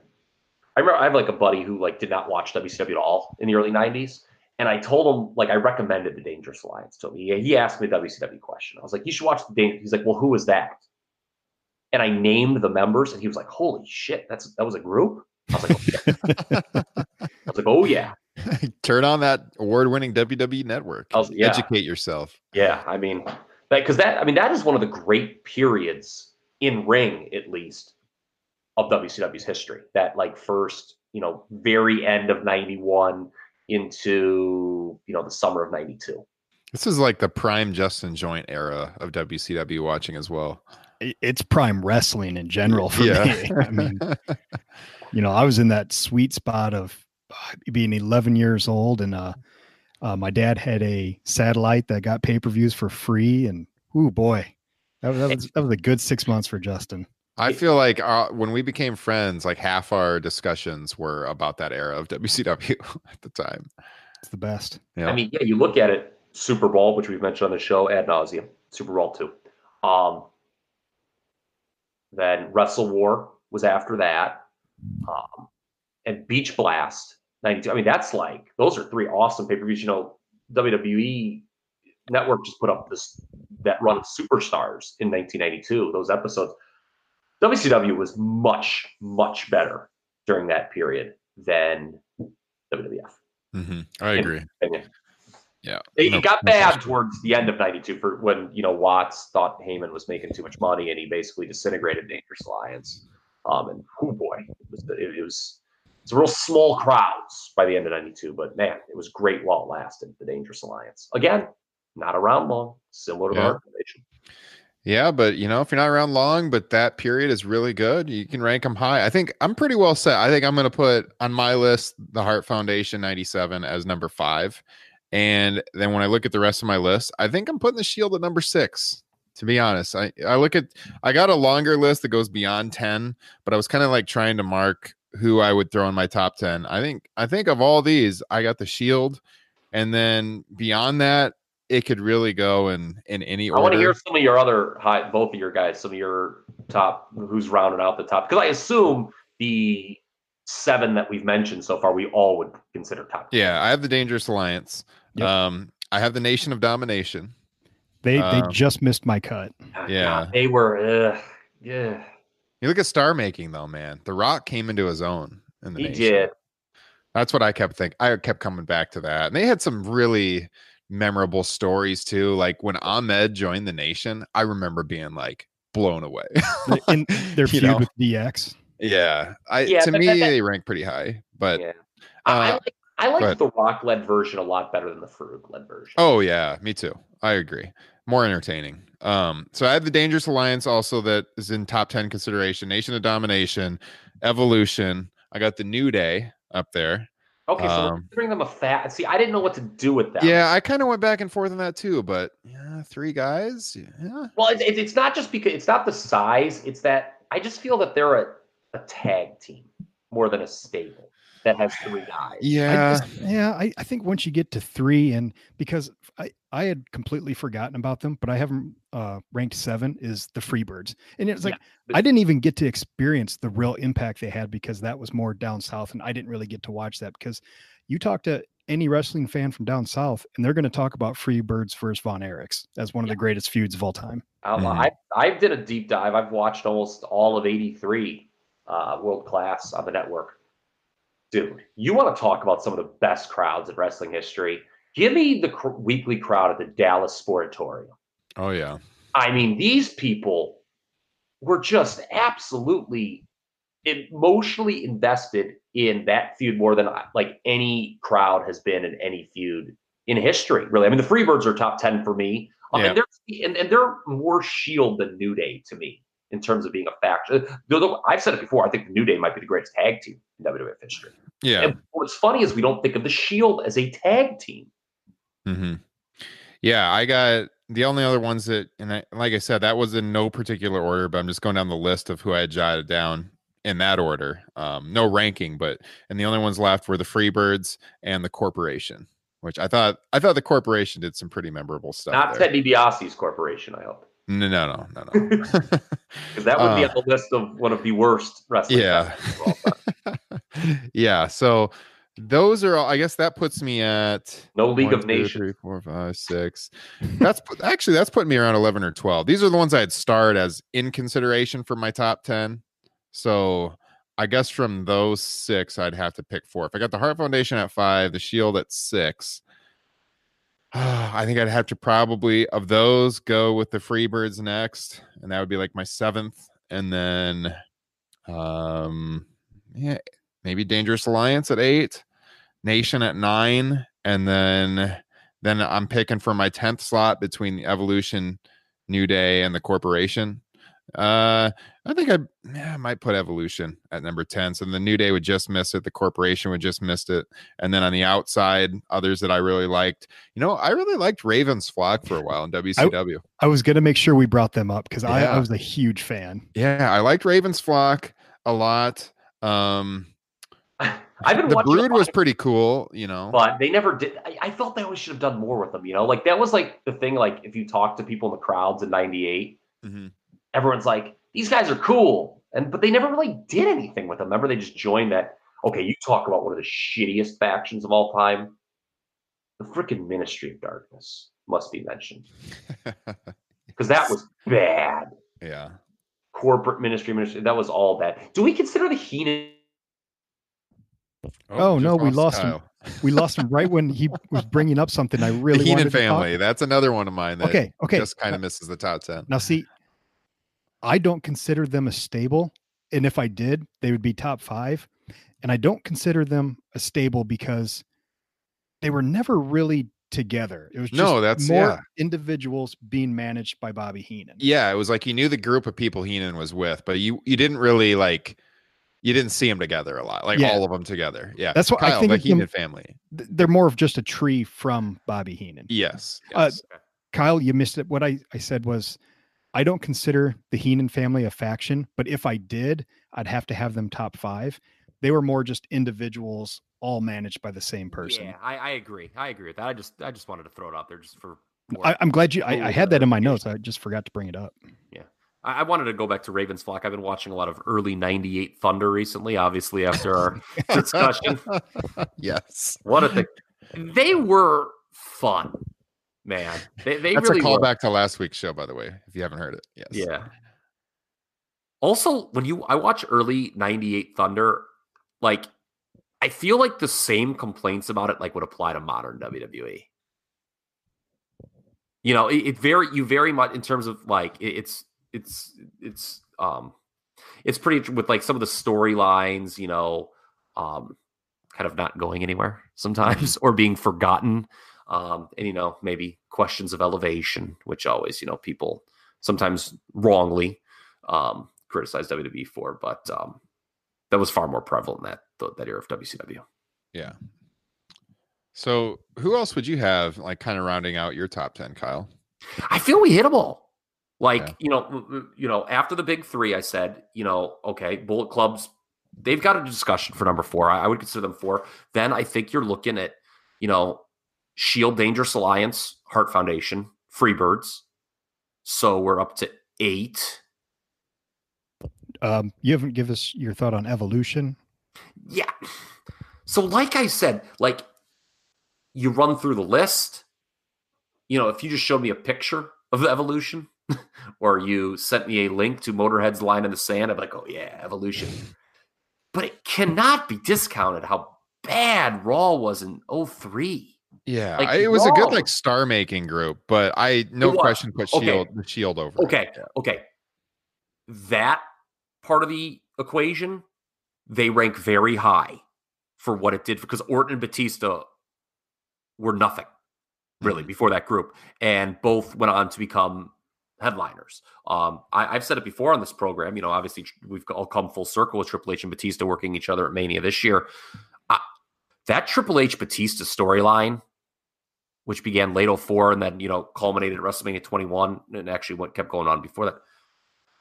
I remember I have like a buddy who like did not watch WCW at all in the early '90s, and I told him like I recommended the Dangerous Alliance to him. He, he asked me the WCW question. I was like, "You should watch the Dangerous." He's like, "Well, who is that?" And I named the members, and he was like, "Holy shit, that's that was a group." I was like, oh, <laughs> yeah. I was like, "Oh yeah." <laughs> Turn on that award-winning WWE network. Was, yeah. Educate yourself. Yeah, I mean, because that I mean that is one of the great periods in ring, at least, of WCW's history. That like first, you know, very end of 91 into, you know, the summer of 92. This is like the prime Justin Joint era of WCW watching as well. It's prime wrestling in general for yeah. me. I mean, <laughs> you know, I was in that sweet spot of being 11 years old and uh, uh, my dad had a satellite that got pay-per-views for free and oh boy that, that was that was a good six months for justin I feel like uh, when we became friends, like half our discussions were about that era of <laughs> WCW <laughs> at the time. It's the best. Yeah. I mean, yeah, you look at it, SuperBrawl, which we've mentioned on the show ad nauseum, SuperBrawl two. Um, then Wrestle War was after that, um, and Beach Blast '92. I mean, that's like those are three awesome pay per views. You know, WWE Network just put up this that run of superstars in 1992. Those episodes WCW was much, much better during that period than WWF. Mm-hmm. I agree. Yeah. It, no, got bad towards the end of 92 for when, you know, Watts thought Heyman was making too much money and he basically disintegrated Dangerous Alliance. Um, and oh boy, it was, it was, it's a real small crowds by the end of 92, but man, it was great while it lasted, the Dangerous Alliance. Again, not around long, similar to yeah. our organization. Yeah, but you know, if you're not around long, but that period is really good, you can rank them high. I think I'm pretty well set. I think I'm going to put on my list the Hart Foundation 97 as number five. And then when I look at the rest of my list, I think I'm putting the Shield at number six. To be honest, I, I look at, I got a longer list that goes beyond 10, but I was kind of like trying to mark who I would throw in my top 10. I think, I think of all these, I got the Shield. And then beyond that, it could really go in in any order. I want to hear some of your other high, both of your guys, some of your top, who's rounding out the top, because I assume the seven that we've mentioned so far, we all would consider top. Yeah, I have the Dangerous Alliance. Yep. Um, I have the Nation of Domination. They um, they just missed my cut. Yeah, God, they were. Uh, yeah. You look at star making though, man. The Rock came into his own in the. He nation. did. That's what I kept thinking. I kept coming back to that, and they had some really memorable stories too. Like when Ahmed joined the nation, I remember being like blown away. <laughs> In their feud know? with DX. Yeah. I yeah, to me that, that, they rank pretty high. But yeah. uh, I like I like the rock led version a lot better than the Farouk led version. Oh yeah, me too. I agree. More entertaining. Um, so I have the Dangerous Alliance also that is in top 10 consideration, Nation of Domination, Evolution. I got the New Day up there. Okay, so um, bring them a fat. See, I didn't know what to do with that. Yeah, I kind of went back and forth on that too, but yeah, three guys. Yeah. Well, it's, it's not just because it's not the size; it's that I just feel that they're a, a tag team more than a stable. That has three guys. I Yeah. just- yeah. I, I think once you get to three, and because I, I had completely forgotten about them, but I have them uh, ranked seven is the Freebirds. And it's like, but- I didn't even get to experience the real impact they had because that was more down south. And I didn't really get to watch that because you talk to any wrestling fan from down south, and they're going to talk about Freebirds versus Von Erichs as one of the greatest feuds of all time. Um, Mhm. I I did a deep dive. I've watched almost all of '83 uh, World Class on the network. Dude, you want to talk about some of the best crowds in wrestling history? Give me the cr- weekly crowd at the Dallas Sportatorium. Oh yeah. I mean, these people were just absolutely emotionally invested in that feud more than like any crowd has been in any feud in history. Really, I mean, the Freebirds are top ten for me. Um, Yeah. and they're and, and they're more Shield than New Day to me in terms of being a faction. Though- though I've said it before, I think the New Day might be the greatest tag team in WWF history. Yeah. And what's funny is we don't think of the Shield as a tag team. hmm Yeah, I got the only other ones that, and I, like I said, that was in no particular order, but I'm just going down the list of who I had jotted down in that order. Um, no ranking, but and the only ones left were the Freebirds and the Corporation, which I thought I thought the Corporation did some pretty memorable stuff. Not there. Ted DiBiase's corporation, I hope, No, no, no, no, no. <laughs> because that would be Uh, on the list of one of the worst wrestling. yeah factions of all time. <laughs> yeah so those are all i guess that puts me at No League one, of two, Nations. three, four, five, six. that's actually that's putting me around 11 or 12 these are the ones I had start as in consideration for my top 10 so i guess from those six i'd have to pick four if i got the hart foundation at five the shield at six <sighs> I think I'd have to probably of those go with the Freebirds next, and that would be like my seventh, and then um yeah, maybe Dangerous Alliance at eight, Nation at nine, and then then I'm picking for my tenth slot between Evolution, New Day, and the Corporation. Uh, I think I, yeah, I might put Evolution at number ten. So the New Day would just miss it, the Corporation would just miss it, and then on the outside, others that I really liked. You know, I really liked Ravens Flock for a while in WCW. I was going to make sure we brought them up because I, Yeah. I was a huge fan. yeah, I liked Ravens Flock a lot. Um, <sighs> I've been the watching Brood was pretty cool. You know, but they never did. I, I felt they always should have done more with them. You know, like that was like the thing. Like if you talk to people in the crowds in '98, Mhm. Everyone's like, "These guys are cool," and but they never really did anything with them. Remember, they just joined that. Okay, you talk about one of the shittiest factions of all time. The freaking Ministry of Darkness must be mentioned <laughs> because that was bad. yeah. Corporate ministry, ministry. That was all bad. Do we consider the Heenan? Oh, just no, we lost him. We lost him right when he was bringing up something I <laughs> really the Heenan wanted to talk- family. That's another one of mine that Okay, okay. just kind of misses the top ten. Now, see, I don't consider them a stable. And if I did, they would be top five. And I don't consider them a stable because they were never really together. It was just No, that's- more yeah. individuals being managed by Bobby Heenan. Yeah, it was like you knew the group of people Heenan was with, but you you didn't really like you didn't see them together a lot, like Yeah. all of them together. Yeah, That's what I think the of them- Heenan family. They're more of just a tree from Bobby Heenan. Yes, Uh, yes. Kyle, you missed it. What I, I said was I don't consider the Heenan family a faction, but if I did, I'd have to have them top five. They were more just individuals, all managed by the same person. Yeah, I, I agree. I agree with that. I just I just wanted to throw it out there just for. more- I, I'm glad you. a I, little I had that in my notes. I just forgot to bring it up. I, I wanted to go back to Ravens flock. I've been watching a lot of early '98 Thunder recently. Obviously, after our discussion, <laughs> yes, what a thing! They were fun, man. They they that's really a callback to last week's show, by the way. If you haven't heard it, yes, Yeah. Also, when you I watch early 98 Thunder, like I feel like the same complaints about it like would apply to modern WWE. You know, it, it very you very much in terms of like it- it's it's it's um it's pretty with like some of the storylines, you know, um kind of not going anywhere sometimes or being forgotten. Um and you know, maybe questions of elevation, which always, you know, people sometimes wrongly um, criticize WWE for, but um, that was far more prevalent that that era of WCW. yeah. So, who else would you have, like, kind of rounding out your top ten, Kyle? I feel we hit them all. Like Yeah. you know, you know, after the big three, I said, you know, okay, Bullet Club's they've got a discussion for number four. I, I would consider them four. Then I think you're looking at, you know, Shield Dangerous Alliance, Hart Foundation, Freebirds. So we're up to eight. Um, you haven't given us your thought on evolution. Yeah. So, like I said, like you run through the list. You know, if you just showed me a picture of the evolution, <laughs> or you sent me a link to Motorhead's line in the sand, I'd be like, oh yeah, evolution. But it cannot be discounted how bad Raw was in 03. Yeah, Like, I- it was a good like star making group, but I no question put Okay. Shield the Shield over. it. Okay, okay. That part of the equation, they rank very high for what it did because Orton and Batista were nothing really before that group, and both went on to become headliners. Um, I, I've said it before on this program. You know, obviously we've all come full circle with Triple H and Batista working each other at Mania this year. I, that Triple H Batista storyline, which began late 04 and then you know culminated at WrestleMania 21 and actually what kept going on before that,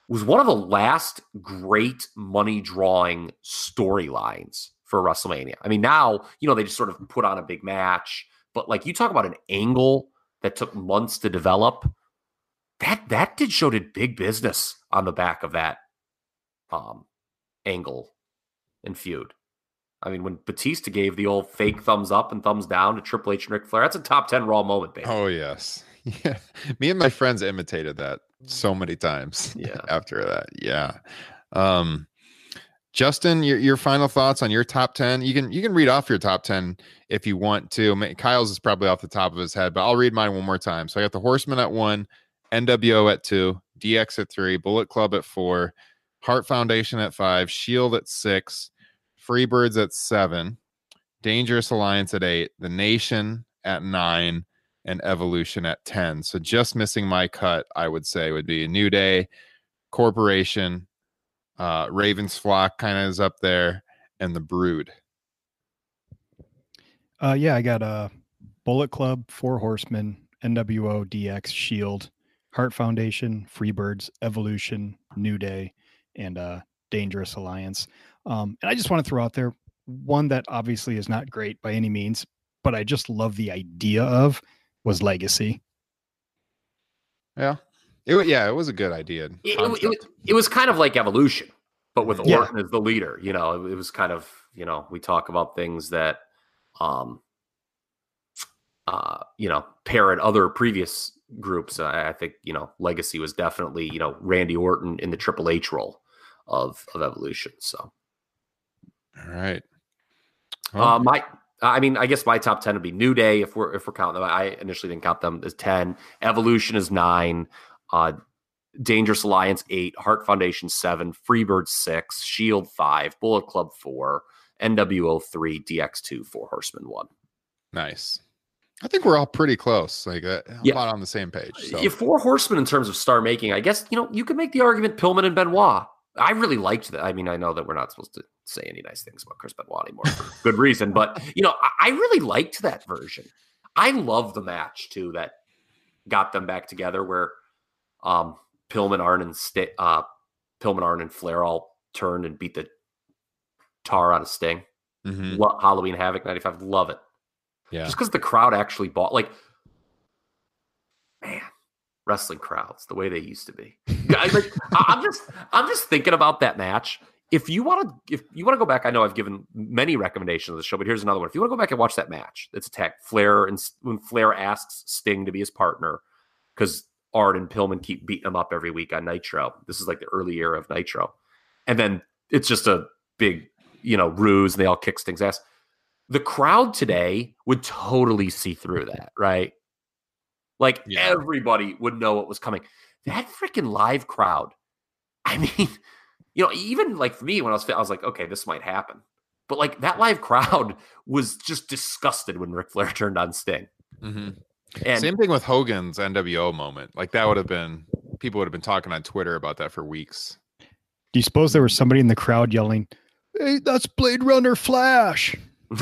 was one of the last great money drawing storylines for WrestleMania. I mean, now you know they just sort of put on a big match, but like you talk about an angle that took months to develop. That that did show did big business on the back of that um angle and feud. I mean, when Batista gave the old fake thumbs up and thumbs down to Triple H and Ric Flair, that's a top 10 Raw moment, baby. Oh yes. <laughs> Yeah. Me and my friends imitated that so many times. <laughs> Yeah. After that. Yeah. Um Justin, your your final thoughts on your top 10. You can you can read off your top 10 if you want to. Kyle's is probably off the top of his head, but I'll read mine one more time. So I got the Horseman at 1, NWO at 2, DX at 3, Bullet Club at 4, Hart Foundation at 5, Shield at 6, Freebirds at 7, Dangerous Alliance at 8, The Nation at 9, and Evolution at 10. So just missing my cut, I would say, would be a New Day, Corporation, uh, Ravens Flock kind of is up there, and the Brood. Uh, yeah, I got a Bullet Club, Four Horsemen, NWO, DX, Shield, Hart Foundation, Freebirds, Evolution, New Day, and uh, Dangerous Alliance. Um, and I just want to throw out there one that obviously is not great by any means, but I just love the idea of was Legacy. Yeah. It, wa- yeah, it was a good idea. It, it, it, was- it was kind of like evolution, but with Yeah. Orton as the leader. You know, it, it was kind of you know we talk about things that, um, uh, you know, parrot other previous groups. I, I think you know Legacy was definitely you know Randy Orton in the Triple H role of of evolution. So All right. uh, my. I mean, I guess my top ten would be New Day if we're if we're counting them. I initially didn't count them as ten. Evolution is nine. Uh, Dangerous Alliance eight, Hart Foundation seven, Freebird six, Shield five, Bullet Club four, NWO three, DX two, Four Horsemen one. nice. I think we're all pretty close, like uh, Yeah. about on the same page. So. Yeah, Four Horsemen in terms of star making, I guess you know you could make the argument Pillman and Benoit. I really liked that. I mean, I know that we're not supposed to say any nice things about Chris Benoit anymore for <laughs> good reason, but you know, I, I really liked that version. I love the match too that got them back together where um Pillman, Arn, and Sta- uh, Pillman, Arn, and Flair all turned and beat the tar out of Sting. Mhm. Lo- Halloween Havoc '95, love it. Yeah. Just because the crowd actually bought, like, man, wrestling crowds the way they used to be. <laughs> I, like, I'm just, I'm just thinking about that match. If you want to, if you want to go back, I know I've given many recommendations of the show, but here's another one. If you want to go back and watch that match, it's attack Flair and when Flair asks Sting to be his partner because Arn and Pillman keep beating him up every week on Nitro. This is like the early era of Nitro, and then it's just a big, you know, ruse, and they all kick Sting's ass the crowd today would totally see through that, right? Like Yeah. everybody would know what was coming. That freaking live crowd. I mean, you know, even like for me when I was, I was like, okay, this might happen. But like that live <laughs> crowd was just disgusted when Ric Flair turned on Sting. Mm-hmm. And Same thing with Hogan's NWO moment. Like that would have been people would have been talking on Twitter about that for weeks. Do you suppose there was somebody in the crowd yelling, Hey, that's Blade Runner Flash? <laughs>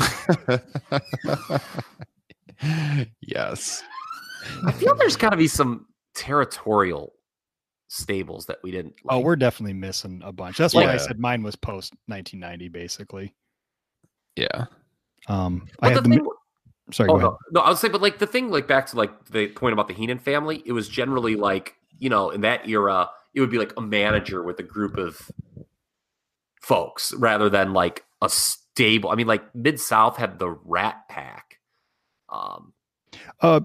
yes. I feel there's got to be some territorial stables that we didn't. Oh, we're definitely missing a bunch. That's why I said mine was post 1990, basically. Yeah. Um, But I the had the. thing, mi- Sorry, oh, go ahead. no, no, I would say, but like the thing, like back to like the point about the Heenan family, it was generally like you know in that era, it would be like a manager with a group of folks rather than like a stable. I mean, like Mid South had the Rat Pack. Um, Uh,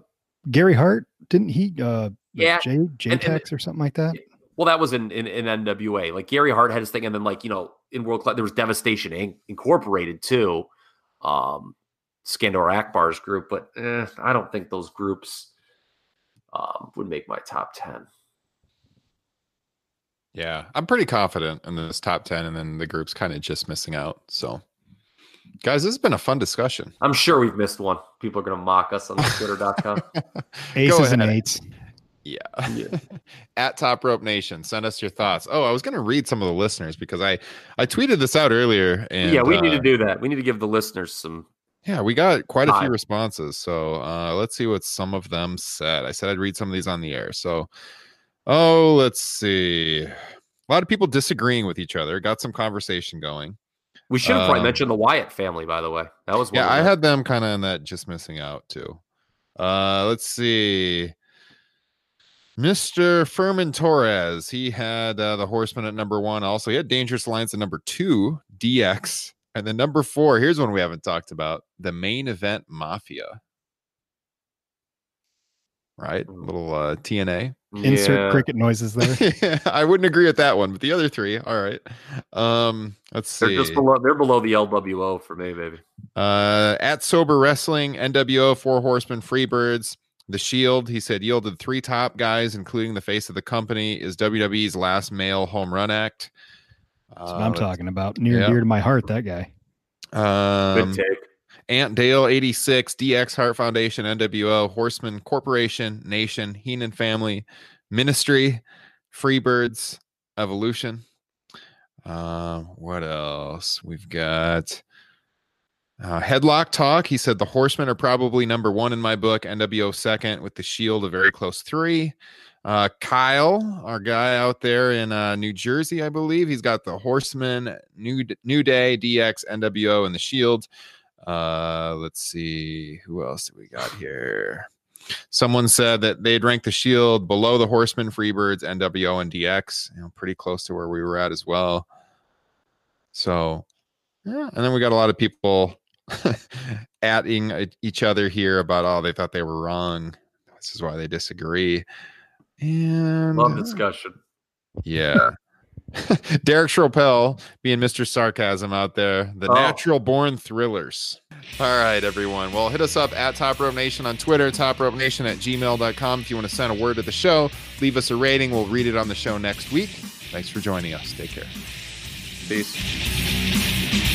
Gary Hart didn't he? Uh, Yeah, J and- JTEX or something like that. well, that was in, in in NWA. Like Gary Hart had his thing, and then like you know in World Class there was Devastation Inc. Incorporated too. Um, Skandor Akbar's group, but eh, I don't think those groups um, would make my top ten. Yeah. I'm pretty confident in this top 10, and then the group's kind of just missing out. So, guys, this has been a fun discussion. I'm sure we've missed one. People are going to mock us on Twitter.com. <laughs> Aces and ahead. eights. Yeah. <laughs> At Top Rope Nation, send us your thoughts. Oh, I was going to read some of the listeners because I I tweeted this out earlier and yeah, we need uh, to do that. We need to give the listeners some. Yeah, we got quite a few responses. So, uh let's see what some of them said. I said I'd read some of these on the air. So, oh, let's see. A lot of people disagreeing with each other. Got some conversation going. We should have probably Um, mentioned the Wyatt family, by the way. That was one Yeah, I had them kind of in that just missing out too. Uh let's see. Mr. Furman Torres, he had uh, the Horseman at number one. Also, he had Dangerous Alliance at number two, DX, and then number four. Here's one we haven't talked about: the main event Mafia. Right, Mm. little uh, TNA. Insert Yeah. cricket noises there. <laughs> I wouldn't agree with that one, but the other three, all right. Um, let's They're see. just below. They're below the LWO for me, baby. Uh, at Sober Wrestling, NWO, Four Horsemen, Freebirds, The Shield. He said yielded three top guys, including the face of the company. Is WWE's last male home run act. That's what I'm talking about. Near yeah. and dear to my heart, that guy. Um, Good take. Ant Dale 86, DX Hart Foundation, NWO, Horseman Corporation, Nation, Heenan Family, Ministry, Freebirds, Evolution. Um, what else? We've got uh, Headlock Talk. He said the Horsemen are probably number one in my book, NWO second, with the Shield a very close three. Uh, Kyle, our guy out there in uh, New Jersey, I believe, he's got the Horsemen, New New Day, DX, NWO, and the Shield. Uh, let's see who else do we got here. Someone said that they'd rank the Shield below the Horsemen, Freebirds, NWO, and DX. You know, pretty close to where we were at as well. So, yeah, and then we got a lot of people <laughs> adding uh, each other here about oh they thought they were wrong. This is why they disagree. And Love discussion. yeah. <laughs> <laughs> Derek Schropel being Mr. Sarcasm out there. The Oh. natural born thrillers. All right, everyone. Well, hit us up at Top Rope Nation on Twitter, Top Rope Nation at gmail.com. If you want to send a word to the show, leave us a rating. We'll read it on the show next week. Thanks for joining us. Take care. Peace.